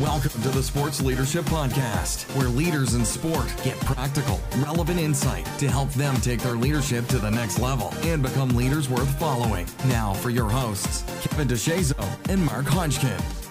Welcome to the Sports Leadership Podcast, where leaders in sport get practical, relevant insight to help them take their leadership to the next level and become leaders worth following. Now, for your hosts, Kevin DeShazo and Mark Hodgkin.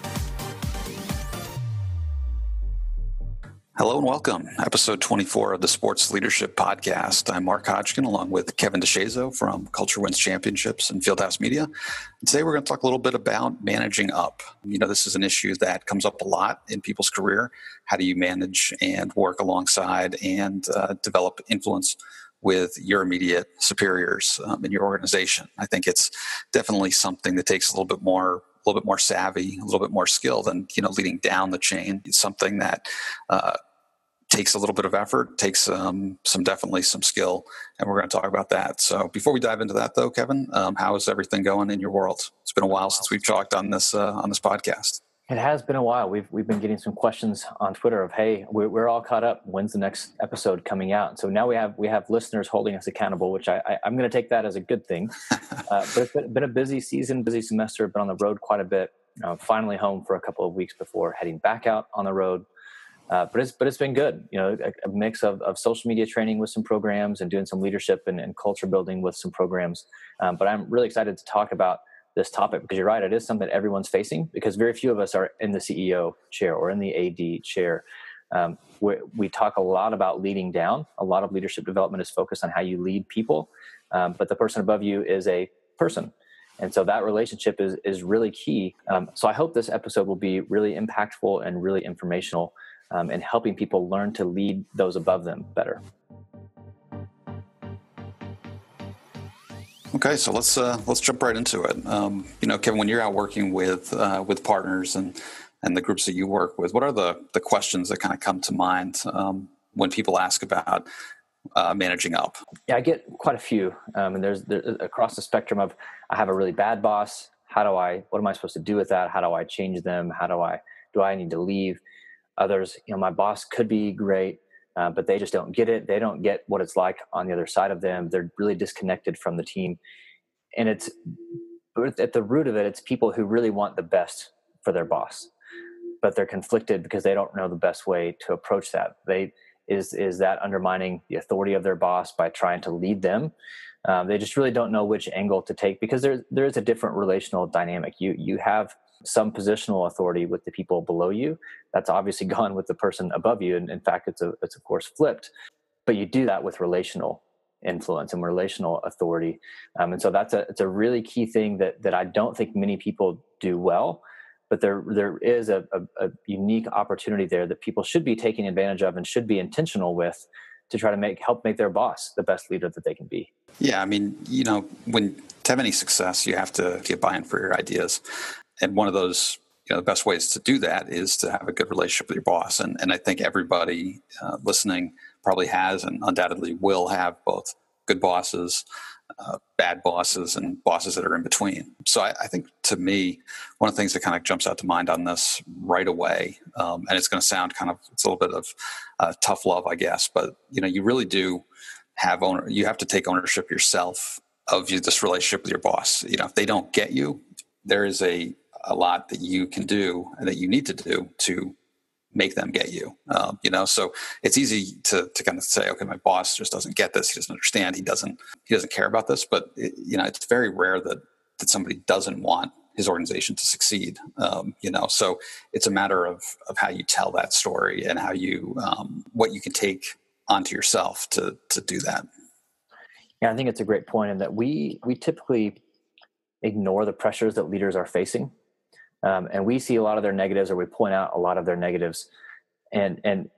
Hello and welcome. Episode 24 of the Sports Leadership Podcast. I'm Mark Hodgkin along with Kevin DeShazo from Culture Wins Championships and Fieldhouse Media. And today we're going to talk a little bit about managing up. You know, this is an issue that comes up a lot in people's career. How do you manage and work alongside and uh, develop influence with your immediate superiors um, in your organization? I think it's definitely something that takes a little bit more little bit more savvy, a little bit more skill than you know leading down the chain. It's something that uh, takes a little bit of effort, takes um, some definitely some skill, and we're going to talk about that. So before we dive into that, though, Kevin, um, how is everything going in your world? It's been a while since we've talked on this uh, on this podcast. It has been a while. We've we've been getting some questions on Twitter of, "Hey, we're, we're all caught up. When's the next episode coming out?" So now we have we have listeners holding us accountable, which I, I am going to take that as a good thing. uh, but it's been, been, a busy season, busy semester. Been on the road quite a bit. Uh, finally home for a couple of weeks before heading back out on the road. Uh, but it's but it's been good. You know, a, a, mix of, of social media training with some programs and doing some leadership and, and culture building with some programs. Um, but I'm really excited to talk about this topic because you're right, it is something everyone's facing because very few of us are in the CEO chair or in the AD chair. Um, we talk a lot about leading down. A lot of leadership development is focused on how you lead people, um, but the person above you is a person. And so that relationship is, is really key. Um, so I hope this episode will be really impactful and really informational um, and helping people learn to lead those above them better. Okay, so let's uh, let's jump right into it. Um, you know, Kevin, when you're out working with uh, with partners and and the groups that you work with, what are the the questions that kind of come to mind um, when people ask about uh, managing up? Yeah, I get quite a few, um, and there's, there's across the spectrum of I have a really bad boss. How do I? What am I supposed to do with that? How do I change them? How do I? Do I need to leave? Others, you know, my boss could be great, uh, but they just don't get it. They don't get what it's like on the other side of them. They're really disconnected from the team. And it's at the root of it, it's people who really want the best for their boss, but they're conflicted because they don't know the best way to approach that. They is is that undermining the authority of their boss by trying to lead them. Um, they just really don't know which angle to take because there there is a different relational dynamic. You you have some positional authority with the people below you. That's obviously gone with the person above you. And in fact, it's, a, it's of course flipped. But you do that with relational influence and relational authority. Um, and so that's a, it's a really key thing that, that I don't think many people do well. But there, there is a, a, a unique opportunity there that people should be taking advantage of and should be intentional with to try to make help make their boss the best leader that they can be. Yeah, I mean, you know, when to have any success, you have to get buy-in for your ideas and one of those you know the best ways to do that is to have a good relationship with your boss. And and i think everybody uh, listening probably has and undoubtedly will have both good bosses uh, bad bosses and bosses that are in between. So I, I, think to me one of the things that kind of jumps out to mind on this right away um, and it's going to sound kind of it's a little bit of uh, tough love i guess but you know you really do have owner you have to take ownership yourself of you, this relationship with your boss. You know if they don't get you there is a a lot that you can do and that you need to do to make them get you. Um, you know, so it's easy to to kind of say, okay, my boss just doesn't get this. He doesn't understand. He doesn't he doesn't care about this. But it, you know, it's very rare that that somebody doesn't want his organization to succeed. Um, you know, so it's a matter of of how you tell that story and how you um, what you can take onto yourself to to do that. Yeah, I think it's a great point, in that we we typically ignore the pressures that leaders are facing um, and we see a lot of their negatives or we point out a lot of their negatives. And and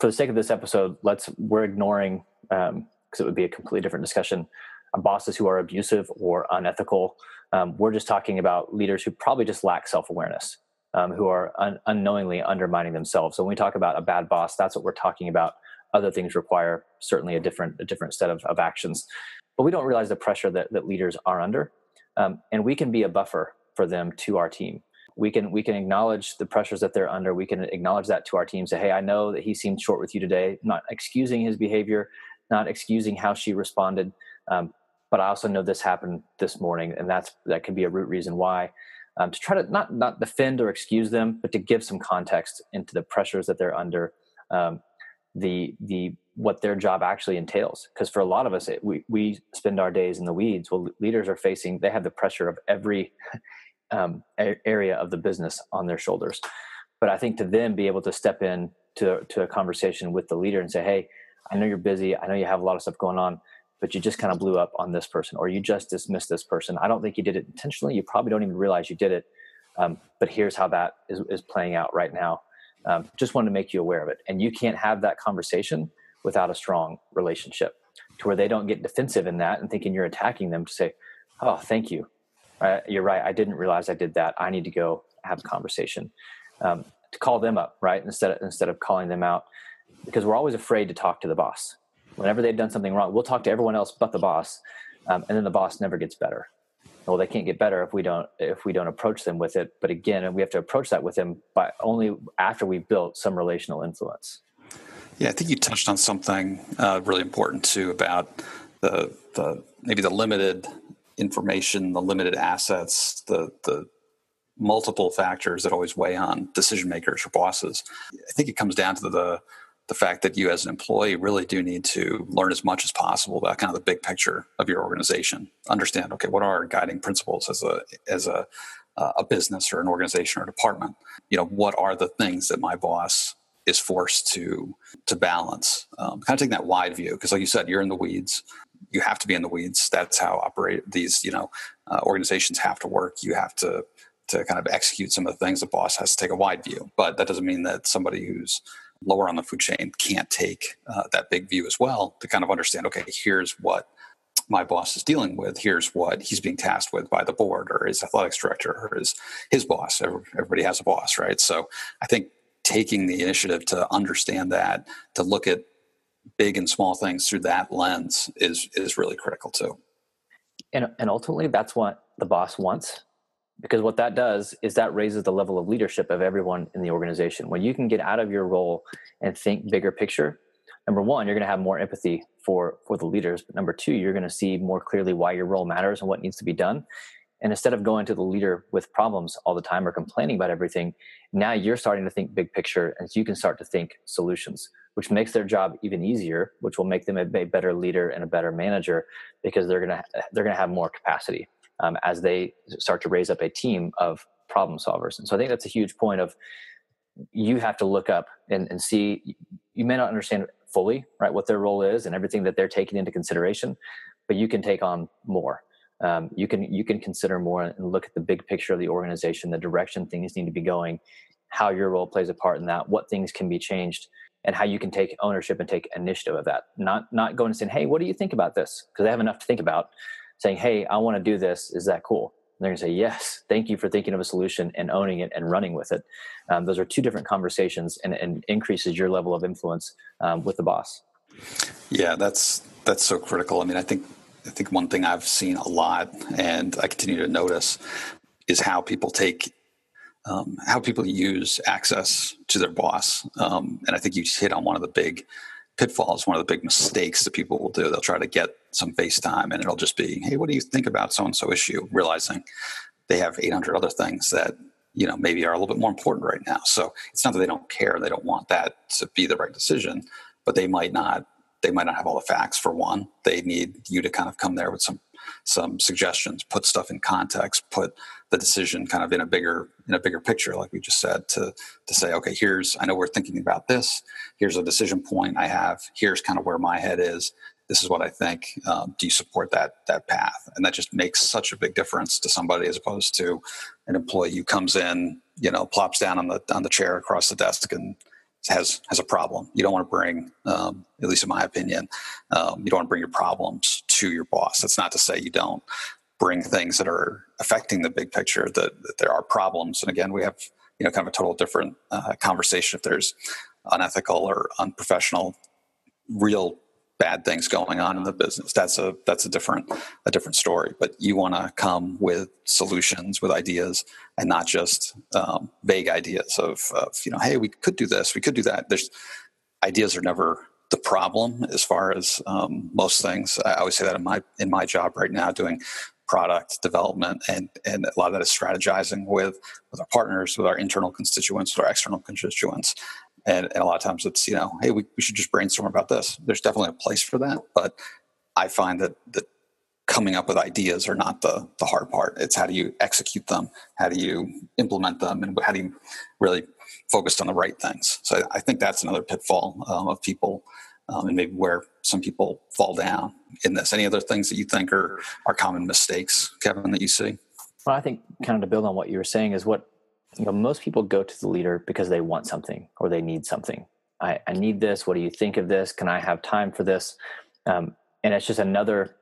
for the sake of this episode let's we're ignoring because um, it would be a completely different discussion uh, bosses who are abusive or unethical. Um, we're just talking about leaders who probably just lack self-awareness um, who are un- unknowingly undermining themselves. So when we talk about a bad boss that's what we're talking about. Other things require certainly a different a different set of, of actions. But we don't realize the pressure that, that leaders are under. Um, and we can be a buffer for them to our team we can we can acknowledge the pressures that they're under we can acknowledge that to our team say hey i know that he seemed short with you today not excusing his behavior not excusing how she responded um, but i also know this happened this morning and that's that could be a root reason why um, to try to not not defend or excuse them, but to give some context into the pressures that they're under, um, the the what their job actually entails. Because for a lot of us, it, we we spend our days in the weeds. Well, leaders are facing they have the pressure of every um, area of the business on their shoulders. But I think to them be able to step in to to a conversation with the leader and say, "Hey, I know you're busy. I know you have a lot of stuff going on." but you just kind of blew up on this person or you just dismissed this person. I don't think you did it intentionally. You probably don't even realize you did it. Um, but here's how that is, is playing out right now. Um, just wanted to make you aware of it. And you can't have that conversation without a strong relationship to where they don't get defensive in that and thinking you're attacking them to say, oh, thank you. Uh, you're right. I didn't realize I did that. I need to go have a conversation. Um, to call them up, right? Instead of, instead of calling them out because we're always afraid to talk to the boss whenever they've done something wrong, we'll talk to everyone else but the boss, um, and then the boss never gets better. Well, they can't get better if we don't if we don't approach them with it. But again, we have to approach that with them, but only after we've built some relational influence. Yeah, I think you touched on something uh, really important too about the the maybe the limited information, the limited assets, the the multiple factors that always weigh on decision makers or bosses. I think it comes down to the the fact that you as an employee really do need to learn as much as possible about kind of the big picture of your organization. Understand okay what are our guiding principles as a as a a business or an organization or department? You know what are the things that my boss is forced to to balance? Um, kind of taking that wide view because like you said you're in the weeds you have to be in the weeds. That's how operate these you know uh, organizations have to work. You have to to kind of execute some of the things the boss has to take a wide view. But that doesn't mean that somebody who's lower on the food chain can't take uh, that big view as well to kind of understand okay here's what my boss is dealing with. Here's what he's being tasked with by the board or his athletics director or his his boss. Everybody has a boss right? So i think taking the initiative to understand that to look at big and small things through that lens is is really critical too. And and ultimately that's what the boss wants because what that does is that raises the level of leadership of everyone in the organization. When you can get out of your role and think bigger picture number one you're going to have more empathy for for the leaders. But number two you're going to see more clearly why your role matters and what needs to be done and instead of going to the leader with problems all the time or complaining about everything now you're starting to think big picture and you can start to think solutions which makes their job even easier which will make them a better leader and a better manager because they're going to they're to have more capacity um, as they start to raise up a team of problem solvers. And so I think that's a huge point of you have to look up and, and see you may not understand fully right what their role is and everything that they're taking into consideration but you can take on more um, you can you can consider more and look at the big picture of the organization the direction things need to be going how your role plays a part in that what things can be changed and how you can take ownership and take initiative of that not not going and saying hey what do you think about this because they have enough to think about saying, Hey, I want to do this. Is that cool? And they're going to say, Yes, thank you for thinking of a solution and owning it and running with it. Um, those are two different conversations and, and increases your level of influence um, with the boss. Yeah, that's that's so critical. I mean, I think I think one thing I've seen a lot, and I continue to notice, is how people take um, how people use access to their boss. Um, and I think you hit on one of the big pitfalls, one of the big mistakes that people will do. They'll try to get some FaceTime and it'll just be, hey, what do you think about so and so issue? Realizing they have 800 other things that you know maybe are a little bit more important right now. So it's not that they don't care; they don't want that to be the right decision, but they might not. They might not have all the facts for one. They need you to kind of come there with some some suggestions, put stuff in context, put the decision kind of in a bigger in a bigger picture, like we just said, to to say, okay, here's I know we're thinking about this. Here's a decision point I have. Here's kind of where my head is. This is what I think. Um, do you support that that path? And that just makes such a big difference to somebody as opposed to an employee who comes in, you know, plops down on the on the chair across the desk and has has a problem. You don't want to bring, um, at least in my opinion, um, you don't want to bring your problems to your boss. That's not to say you don't bring things that are affecting the big picture. That, that there are problems, and again, we have you know kind of a total different uh, conversation if there's unethical or unprofessional, real bad things going on in the business. That's a that's a different a different story but you want to come with solutions with ideas and not just um, vague ideas of, of you know hey we could do this we could do that. There's ideas are never the problem as far as um, most things. I always say that in my in my job right now doing product development, and and a lot of that is strategizing with with our partners, with our internal constituents, with our external constituents. And, and a lot of times it's you know, hey, we, we should just brainstorm about this. There's definitely a place for that, but I find that that coming up with ideas are not the the hard part. It's how do you execute them, how do you implement them, and how do you really focus on the right things. So I, think that's another pitfall um, of people, um, and maybe where some people fall down in this. Any other things that you think are are common mistakes, Kevin, that you see? Well, I think kind of to build on what you were saying is what you know. Most people go to the leader because they want something or they need something. I, I need this. What do you think of this? Can I have time for this? Um, and it's just another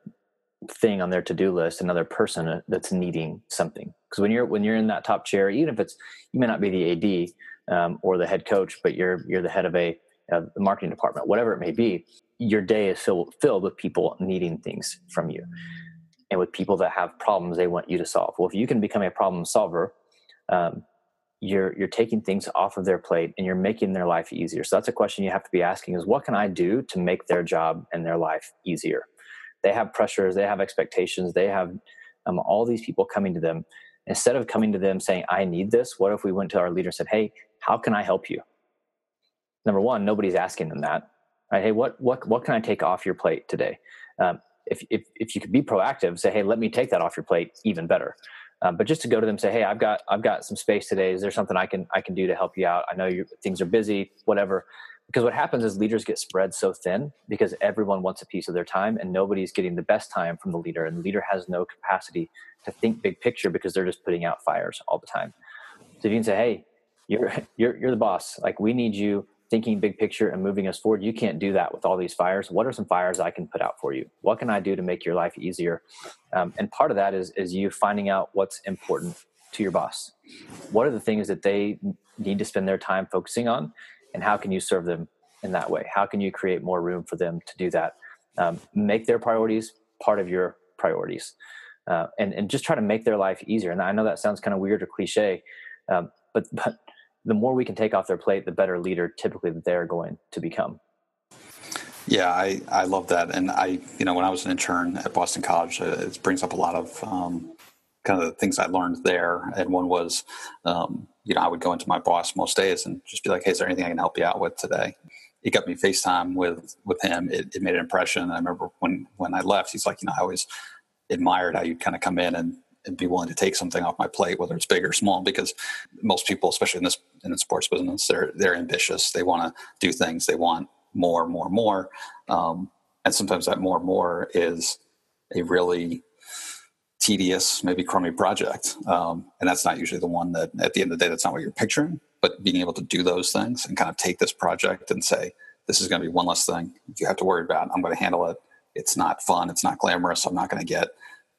thing on their to-do list another person that's needing something because when you're when you're in that top chair even if it's you may not be the AD um, or the head coach but you're you're the head of a, a marketing department whatever it may be your day is filled filled with people needing things from you and with people that have problems they want you to solve well if you can become a problem solver um, you're you're taking things off of their plate and you're making their life easier. So that's a question you have to be asking is what can i do to make their job and their life easier? They have pressures they have expectations they have um, all these people coming to them. Instead of coming to them saying i need this. What if we went to our leader and said hey how can i help you number one nobody's asking them that right? Hey what what what can i take off your plate today? Um, if, if if you could be proactive say hey let me take that off your plate even better um, but just to go to them and say hey i've got i've got some space today. Is there something i can i can do to help you out? I know you things are busy whatever. Because what happens is leaders get spread so thin because everyone wants a piece of their time and nobody's getting the best time from the leader. And the leader has no capacity to think big picture because they're just putting out fires all the time. So if you can say hey you're you're, you're the boss. Like we need you thinking big picture and moving us forward you can't do that with all these fires. What are some fires i can put out for you? What can i do to make your life easier? Um, and part of that is is you finding out what's important to your boss. What are the things that they need to spend their time focusing on and how can you serve them in that way? How can you create more room for them to do that? Um, make their priorities part of your priorities. Uh, and, and just try to make their life easier. And i know that sounds kind of weird or cliche um, but, but the more we can take off their plate the better leader typically they're going to become yeah, I, I love that. And I, you know, when I was an intern at Boston College, uh, it brings up a lot of um, kind of the things I learned there. And one was, um, you know, I would go into my boss most days and just be like, "Hey, is there anything I can help you out with today?" He got me FaceTime with with him. It, it made an impression. I remember when when I left, he's like, "You know, I always admired how you'd kind of come in and, and be willing to take something off my plate, whether it's big or small." Because most people, especially in this in the sports business, they're they're ambitious. They want to do things. They want more, more, more. Um, and sometimes that more, more is a really tedious, maybe crummy project. Um, and that's not usually the one that at the end of the day, that's not what you're picturing. But being able to do those things and kind of take this project and say, this is going to be one less thing you have to worry about. I'm going to handle it. It's not fun. It's not glamorous. I'm not going to get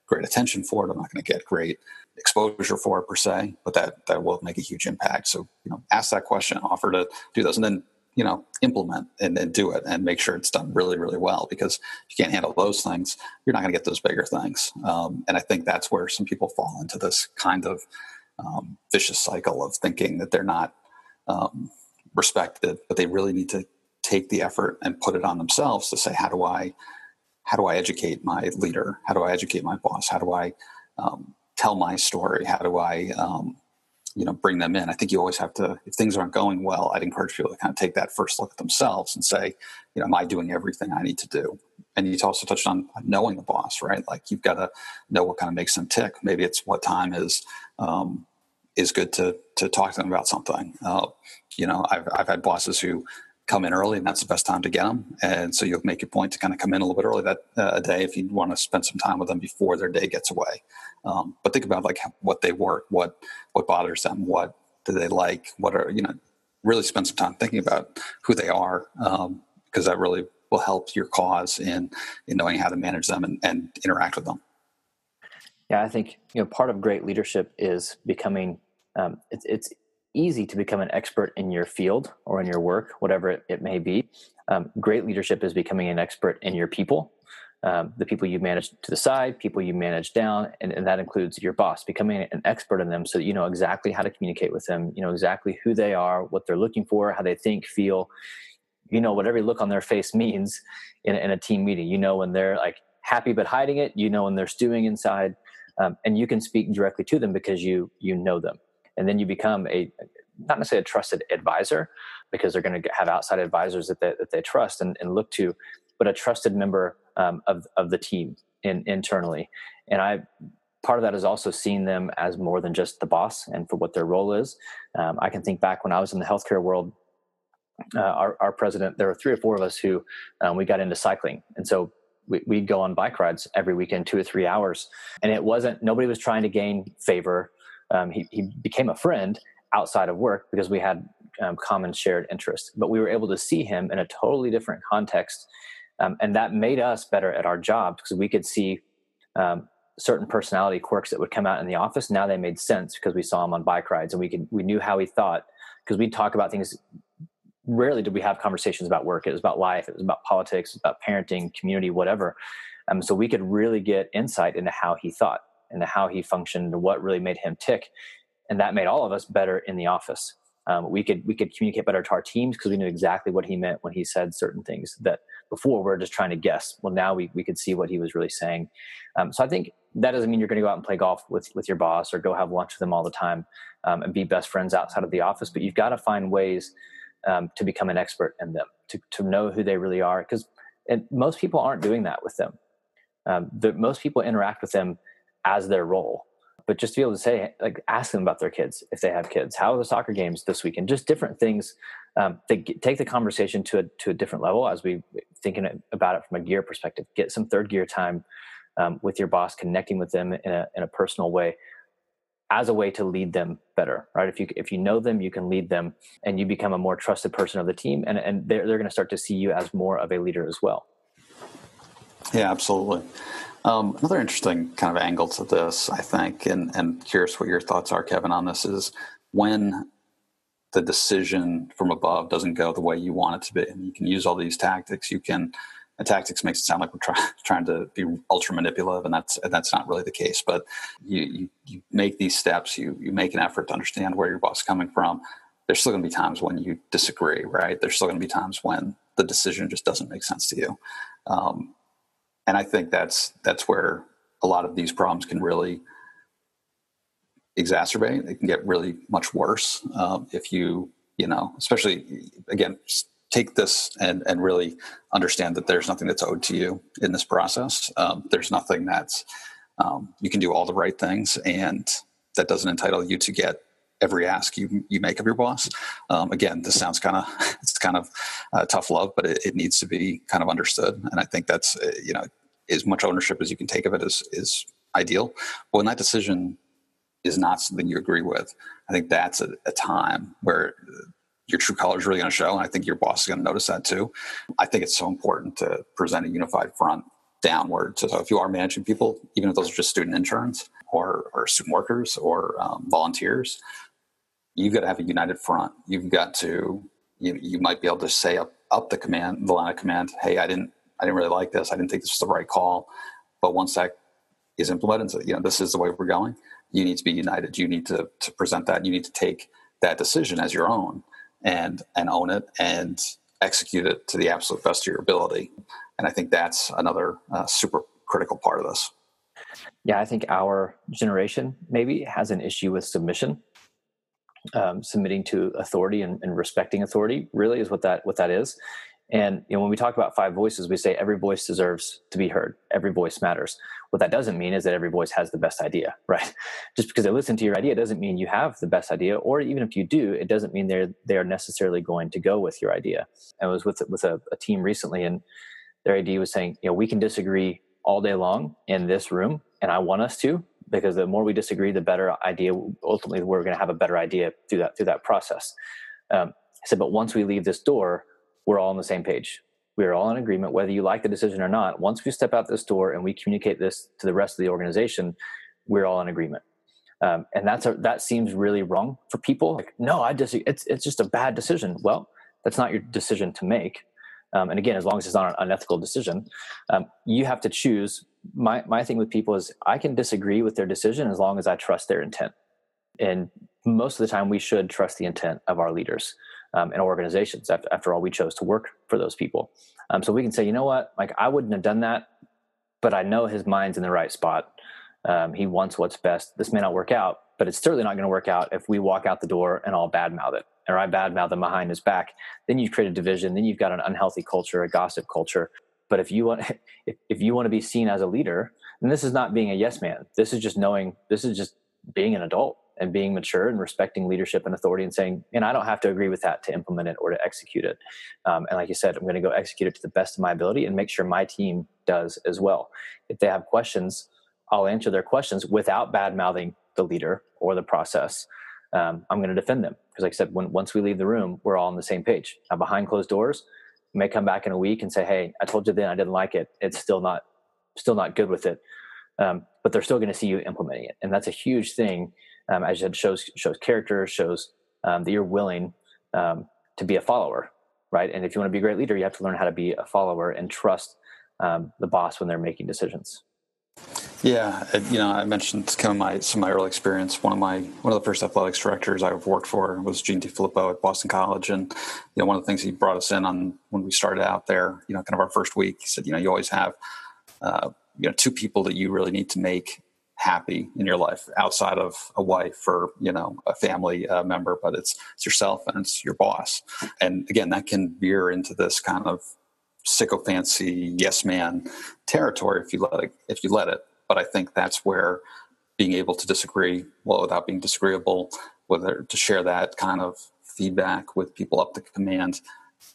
great attention for it. I'm not going to get great exposure for it per se, but that that will make a huge impact. So, you know, ask that question, offer to do those, and then you know implement and, and do it and make sure it's done really really well because if you can't handle those things you're not going to get those bigger things um, and i think that's where some people fall into this kind of um, vicious cycle of thinking that they're not um, respected but they really need to take the effort and put it on themselves to say how do i how do i educate my leader? How do i educate my boss? How do i um, tell my story? How do i um, you know bring them in? I think you always have to if things aren't going well i'd encourage people to kind of take that first look at themselves and say you know am i doing everything i need to do? And you also touched on knowing the boss right? Like you've got to know what kind of makes them tick. Maybe it's what time is um, is good to to talk to them about something. Uh, you know I've, I've had bosses who come in early and that's the best time to get them and so you'll make a point to kind of come in a little bit early that uh, day if you want to spend some time with them before their day gets away. Um, but think about like what they work what what bothers them what do they like what are you know really spend some time thinking about who they are because um, that really will help your cause in in knowing how to manage them and, and interact with them yeah i think you know part of great leadership is becoming um, it's, it's easy to become an expert in your field or in your work, whatever it, it may be. Um, great leadership is becoming an expert in your people, um, the people you manage to the side, people you manage down, and, and, that includes your boss, becoming an expert in them so that you know exactly how to communicate with them, you know exactly who they are, what they're looking for, how they think, feel. You know what every look on their face means in, in a team meeting. You know when they're like happy but hiding it. You know when they're stewing inside. um, and you can speak directly to them because you you know them, and then you become a not necessarily a trusted advisor because they're going to have outside advisors that they, that they trust and, and look to, but a trusted member um, of of the team in, internally. And I part of that is also seeing them as more than just the boss and for what their role is. Um, I can think back when I was in the healthcare world. Uh, our, our president, there were three or four of us who um, we got into cycling, and so we, would go on bike rides every weekend, two or three hours. And it wasn't nobody was trying to gain favor. Um, he, he became a friend outside of work because we had um, common shared interests. But we were able to see him in a totally different context, um, and that made us better at our jobs because we could see um, certain personality quirks that would come out in the office. Now they made sense because we saw him on bike rides, and we could we knew how he thought because we'd talk about things. Rarely did we have conversations about work. It was about life. It was about politics, about parenting, community, whatever. Um, so we could really get insight into how he thought, into how he functioned, and what really made him tick, and that made all of us better in the office. Um, we could we could communicate better to our teams because we knew exactly what he meant when he said certain things that before we are just trying to guess. Well, now we we could see what he was really saying. Um, so I think that doesn't mean you're going to go out and play golf with with your boss or go have lunch with them all the time um, and be best friends outside of the office. But you've got to find ways um, to become an expert in them, to to know who they really are, because most people aren't doing that with them. Um, the, most people interact with them as their role but just to be able to say like ask them about their kids if they have kids how are the soccer games this weekend just different things um, get, take the conversation to a, to a different level as we thinking about it from a gear perspective get some third gear time um, with your boss, connecting with them in a, in a personal way as a way to lead them better, right? If you if you know them, you can lead them, and you become a more trusted person of the team, and and they're they're going to start to see you as more of a leader as well. Yeah, absolutely. Um, another interesting kind of angle to this, I think, and and curious what your thoughts are, Kevin, on this is when the decision from above doesn't go the way you want it to be, and you can use all these tactics. You can and tactics makes it sound like we're try, trying to be ultra manipulative, and that's and that's not really the case. But you, you, you make these steps, you you make an effort to understand where your boss is coming from. There's still going to be times when you disagree, right? There's still going to be times when the decision just doesn't make sense to you, um, and I think that's that's where a lot of these problems can really exacerbate. It can get really much worse um, if you you know, especially again take this and, and really understand that there's nothing that's owed to you in this process. Um, there's nothing that's, um, you can do all the right things and that doesn't entitle you to get every ask you you make of your boss. Um, again, this sounds kind of it's kind of uh, tough love, but it, it, needs to be kind of understood. And I think that's uh, you know as much ownership as you can take of it is is ideal. But when that decision is not something you agree with, I think that's a, a time where your true color is really going to show. And I think your boss is going to notice that too. I think it's so important to present a unified front downward. So, if you are managing people, even if those are just student interns or, or student workers or um, volunteers, you've got to have a united front. You've got to, you, you might be able to say up, up the command, the line of command, hey, I didn't, I didn't really like this. I didn't think this was the right call. But once that is implemented so, you know, this is the way we're going, you need to be united. You need to, to present that. You need to take that decision as your own and and own it and execute it to the absolute best of your ability. And I think that's another uh, super critical part of this. Yeah, I think our generation maybe has an issue with submission. Um, submitting to authority and, and, respecting authority really is what that what that is. And you know, when we talk about five voices, we say every voice deserves to be heard. Every voice matters. What that doesn't mean is that every voice has the best idea, right? Just because they listen to your idea doesn't mean you have the best idea, or even if you do, it doesn't mean they're they are necessarily going to go with your idea. I was with with a, a team recently, and their idea was saying, you know, we can disagree all day long in this room, and I want us to because the more we disagree, the better idea. Ultimately, we're going to have a better idea through that through that process. Um, I said, but once we leave this door, we're all on the same page. We are all in agreement whether you like the decision or not. Once we step out this door and we communicate this to the rest of the organization we're all in agreement. Um, and that's a, that seems really wrong for people. Like no i just it's, it's just a bad decision. Well that's not your decision to make. Um, and again as long as it's not an unethical decision um, you have to choose my, my thing with people is i can disagree with their decision as long as i trust their intent and most of the time we should trust the intent of our leaders um, and organizations. After, after all, we chose to work for those people. Um, so we can say, you know what, like I wouldn't have done that, but I know his mind's in the right spot. Um, he wants what's best. This may not work out, but it's certainly not going to work out if we walk out the door and all badmouth it, or I badmouth him behind his back. Then you've created division. Then you've got an unhealthy culture, a gossip culture. But if you want, if, if you want to be seen as a leader, and this is not being a yes man. This is just knowing. This is just being an adult and being mature and respecting leadership and authority and saying, and I don't have to agree with that to implement it or to execute it. Um, and like you said, I'm going to go execute it to the best of my ability and make sure my team does as well. If they have questions, I'll answer their questions without bad mouthing the leader or the process. Um, I'm going to defend them because, like I said, when once we leave the room, we're all on the same page. Now, behind closed doors, may come back in a week and say, "Hey, I told you then I didn't like it. It's still not, still not good with it." Um, but they're still going to see you implementing it, and that's a huge thing um, as you said, shows shows character, shows um, that you're willing um, to be a follower, right? And if you want to be a great leader, you have to learn how to be a follower and trust um, the boss when they're making decisions. Yeah, you know, I mentioned kind of my some of my early experience. One of my one of the first athletics directors I've worked for was Gene DeFilippo at Boston College, and you know, one of the things he brought us in on when we started out there, you know, kind of our first week, he said, you know, you always have, uh, you know, two people that you really need to make happy in your life outside of a wife or you know a family uh, member but it's it's yourself and it's your boss and again that can veer into this kind of sycophancy yes man territory if you let it if you let it. But i think that's where being able to disagree well without being disagreeable whether to share that kind of feedback with people up the command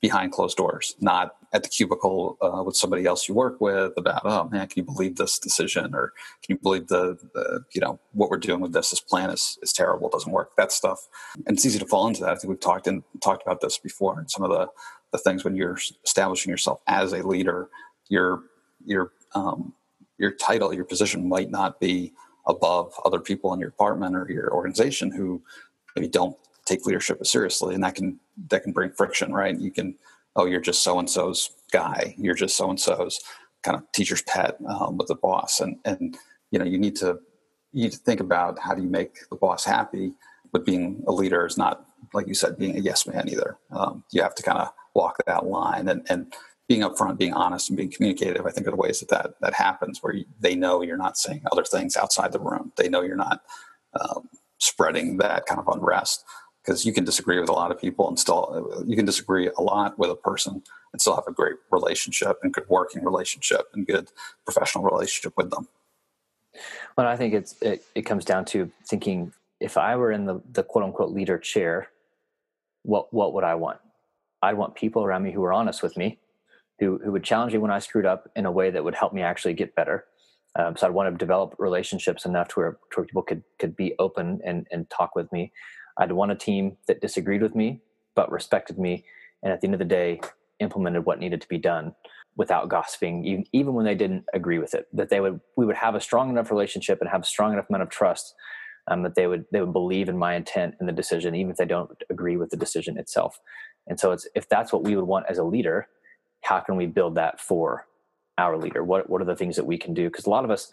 behind closed doors, not at the cubicle uh, with somebody else you work with about, oh man, can you believe this decision? Or can you believe the, the you know, what we're doing with this, this plan is, is terrible, doesn't work, that stuff. And it's easy to fall into that. I think we've talked and talked about this before and some of the, the things when you're establishing yourself as a leader, your, your, um, your title, your position might not be above other people in your department or your organization who maybe don't take leadership seriously and that can that can bring friction right? You can oh you're just so and so's guy. You're just so and so's kind of teacher's pet um, with the boss. And and you know you need to you need to think about how do you make the boss happy but being a leader is not like you said being a yes man either. Um, you have to kind of walk that line and and being upfront being honest and being communicative i think are the ways that that, that happens where you, they know you're not saying other things outside the room. They know you're not um, spreading that kind of unrest because you can disagree with a lot of people and still you can disagree a lot with a person and still have a great relationship and good working relationship and good professional relationship with them. Well i think it's it, it comes down to thinking if i were in the, the quote unquote leader chair what what would i want? I'd want people around me who were honest with me who, who would challenge me when i screwed up in a way that would help me actually get better. Um, so i'd want to develop relationships enough to where, to where people could could be open and, and talk with me I'd won a team that disagreed with me, but respected me. And at the end of the day, implemented what needed to be done without gossiping, even when they didn't agree with it. That they would, we would have a strong enough relationship and have a strong enough amount of trust um, that they would, they would believe in my intent in the decision, even if they don't agree with the decision itself. And so, it's if that's what we would want as a leader, how can we build that for our leader? What What are the things that we can do? Because a lot of us,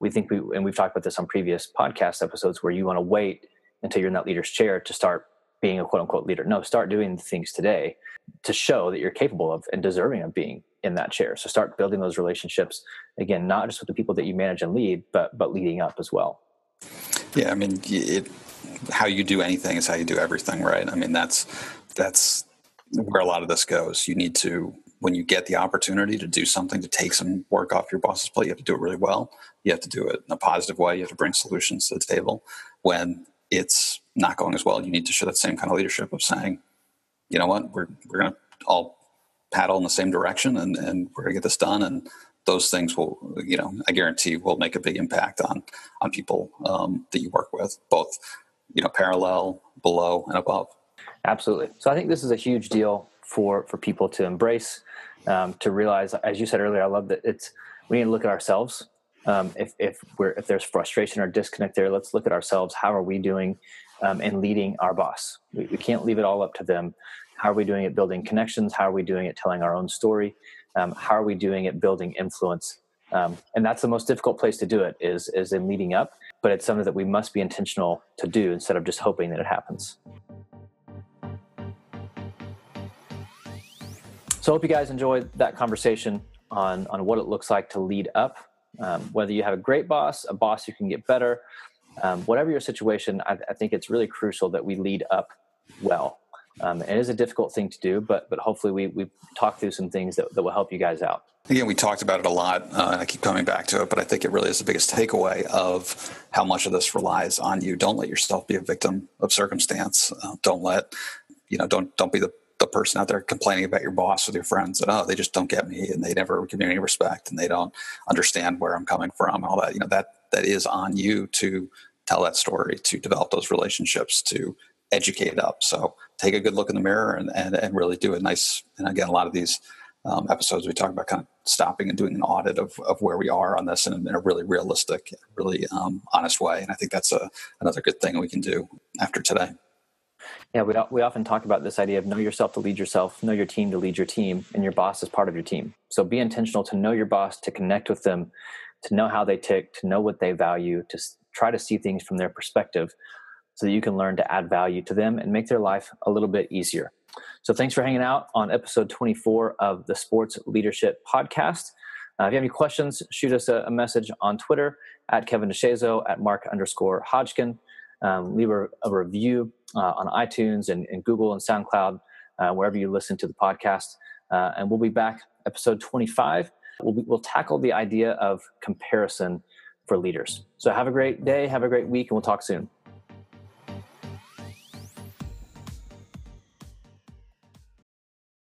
we think we, and we've talked about this on previous podcast episodes, where you want to wait until you're in that leader's chair to start being a quote unquote leader. No, start doing things today to show that you're capable of and deserving of being in that chair. So start building those relationships again, not just with the people that you manage and lead, but but leading up as well. Yeah, I mean, it, how you do anything is how you do everything, right? I mean, that's that's where a lot of this goes. You need to when you get the opportunity to do something to take some work off your boss's plate, you have to do it really well. You have to do it in a positive way. You have to bring solutions to the table. When it's not going as well, you need to show that same kind of leadership of saying, you know what, we're we're going to all paddle in the same direction, and and we're going to get this done, and those things will, you know, I guarantee will make a big impact on on people um, that you work with, both you know, parallel, below, and above. Absolutely. So I think this is a huge deal for for people to embrace, um, to realize, as you said earlier, I love that it's we need to look at ourselves um, if if we're if there's frustration or disconnect there, let's look at ourselves. How are we doing um, in leading our boss? We, we, can't leave it all up to them. How are we doing it building connections? How are we doing it telling our own story? Um, how are we doing it building influence? Um, and that's the most difficult place to do it is is in leading up. But it's something that we must be intentional to do instead of just hoping that it happens. So I hope you guys enjoyed that conversation on on what it looks like to lead up Um, whether you have a great boss, a boss who can get better, um, whatever your situation, I, I, think it's really crucial that we lead up well. Um, it is a difficult thing to do, but but hopefully we we talk through some things that, that will help you guys out. Again, we talked about it a lot, uh, and I keep coming back to it, but I think it really is the biggest takeaway of how much of this relies on you. Don't let yourself be a victim of circumstance. Uh, don't let you know. Don't don't be the the person out there complaining about your boss with your friends that oh they just don't get me and they never give me any respect and they don't understand where I'm coming from and all that. You know that that is on you to tell that story, to develop those relationships, to educate up. So take a good look in the mirror and and, and really do a nice. And again, a lot of these um, episodes we talk about kind of stopping and doing an audit of, of where we are on this in, in a really realistic, really um, honest way. And I think that's a, another good thing we can do after today. Yeah, we, we often talk about this idea of know yourself to lead yourself, know your team to lead your team, and your boss is part of your team. So be intentional to know your boss, to connect with them, to know how they tick, to know what they value, to try to see things from their perspective so that you can learn to add value to them and make their life a little bit easier. So thanks for hanging out on episode 24 of the Sports Leadership Podcast. Uh, if you have any questions, shoot us a, a message on Twitter at Kevin DeShazo, at Mark underscore Hodgkin. Um, leave a, a review uh, on iTunes and, and, Google and SoundCloud, uh, wherever you listen to the podcast. Uh, and we'll be back, episode 25. We'll, be, we'll tackle the idea of comparison for leaders. So have a great day, have a great week, and we'll talk soon.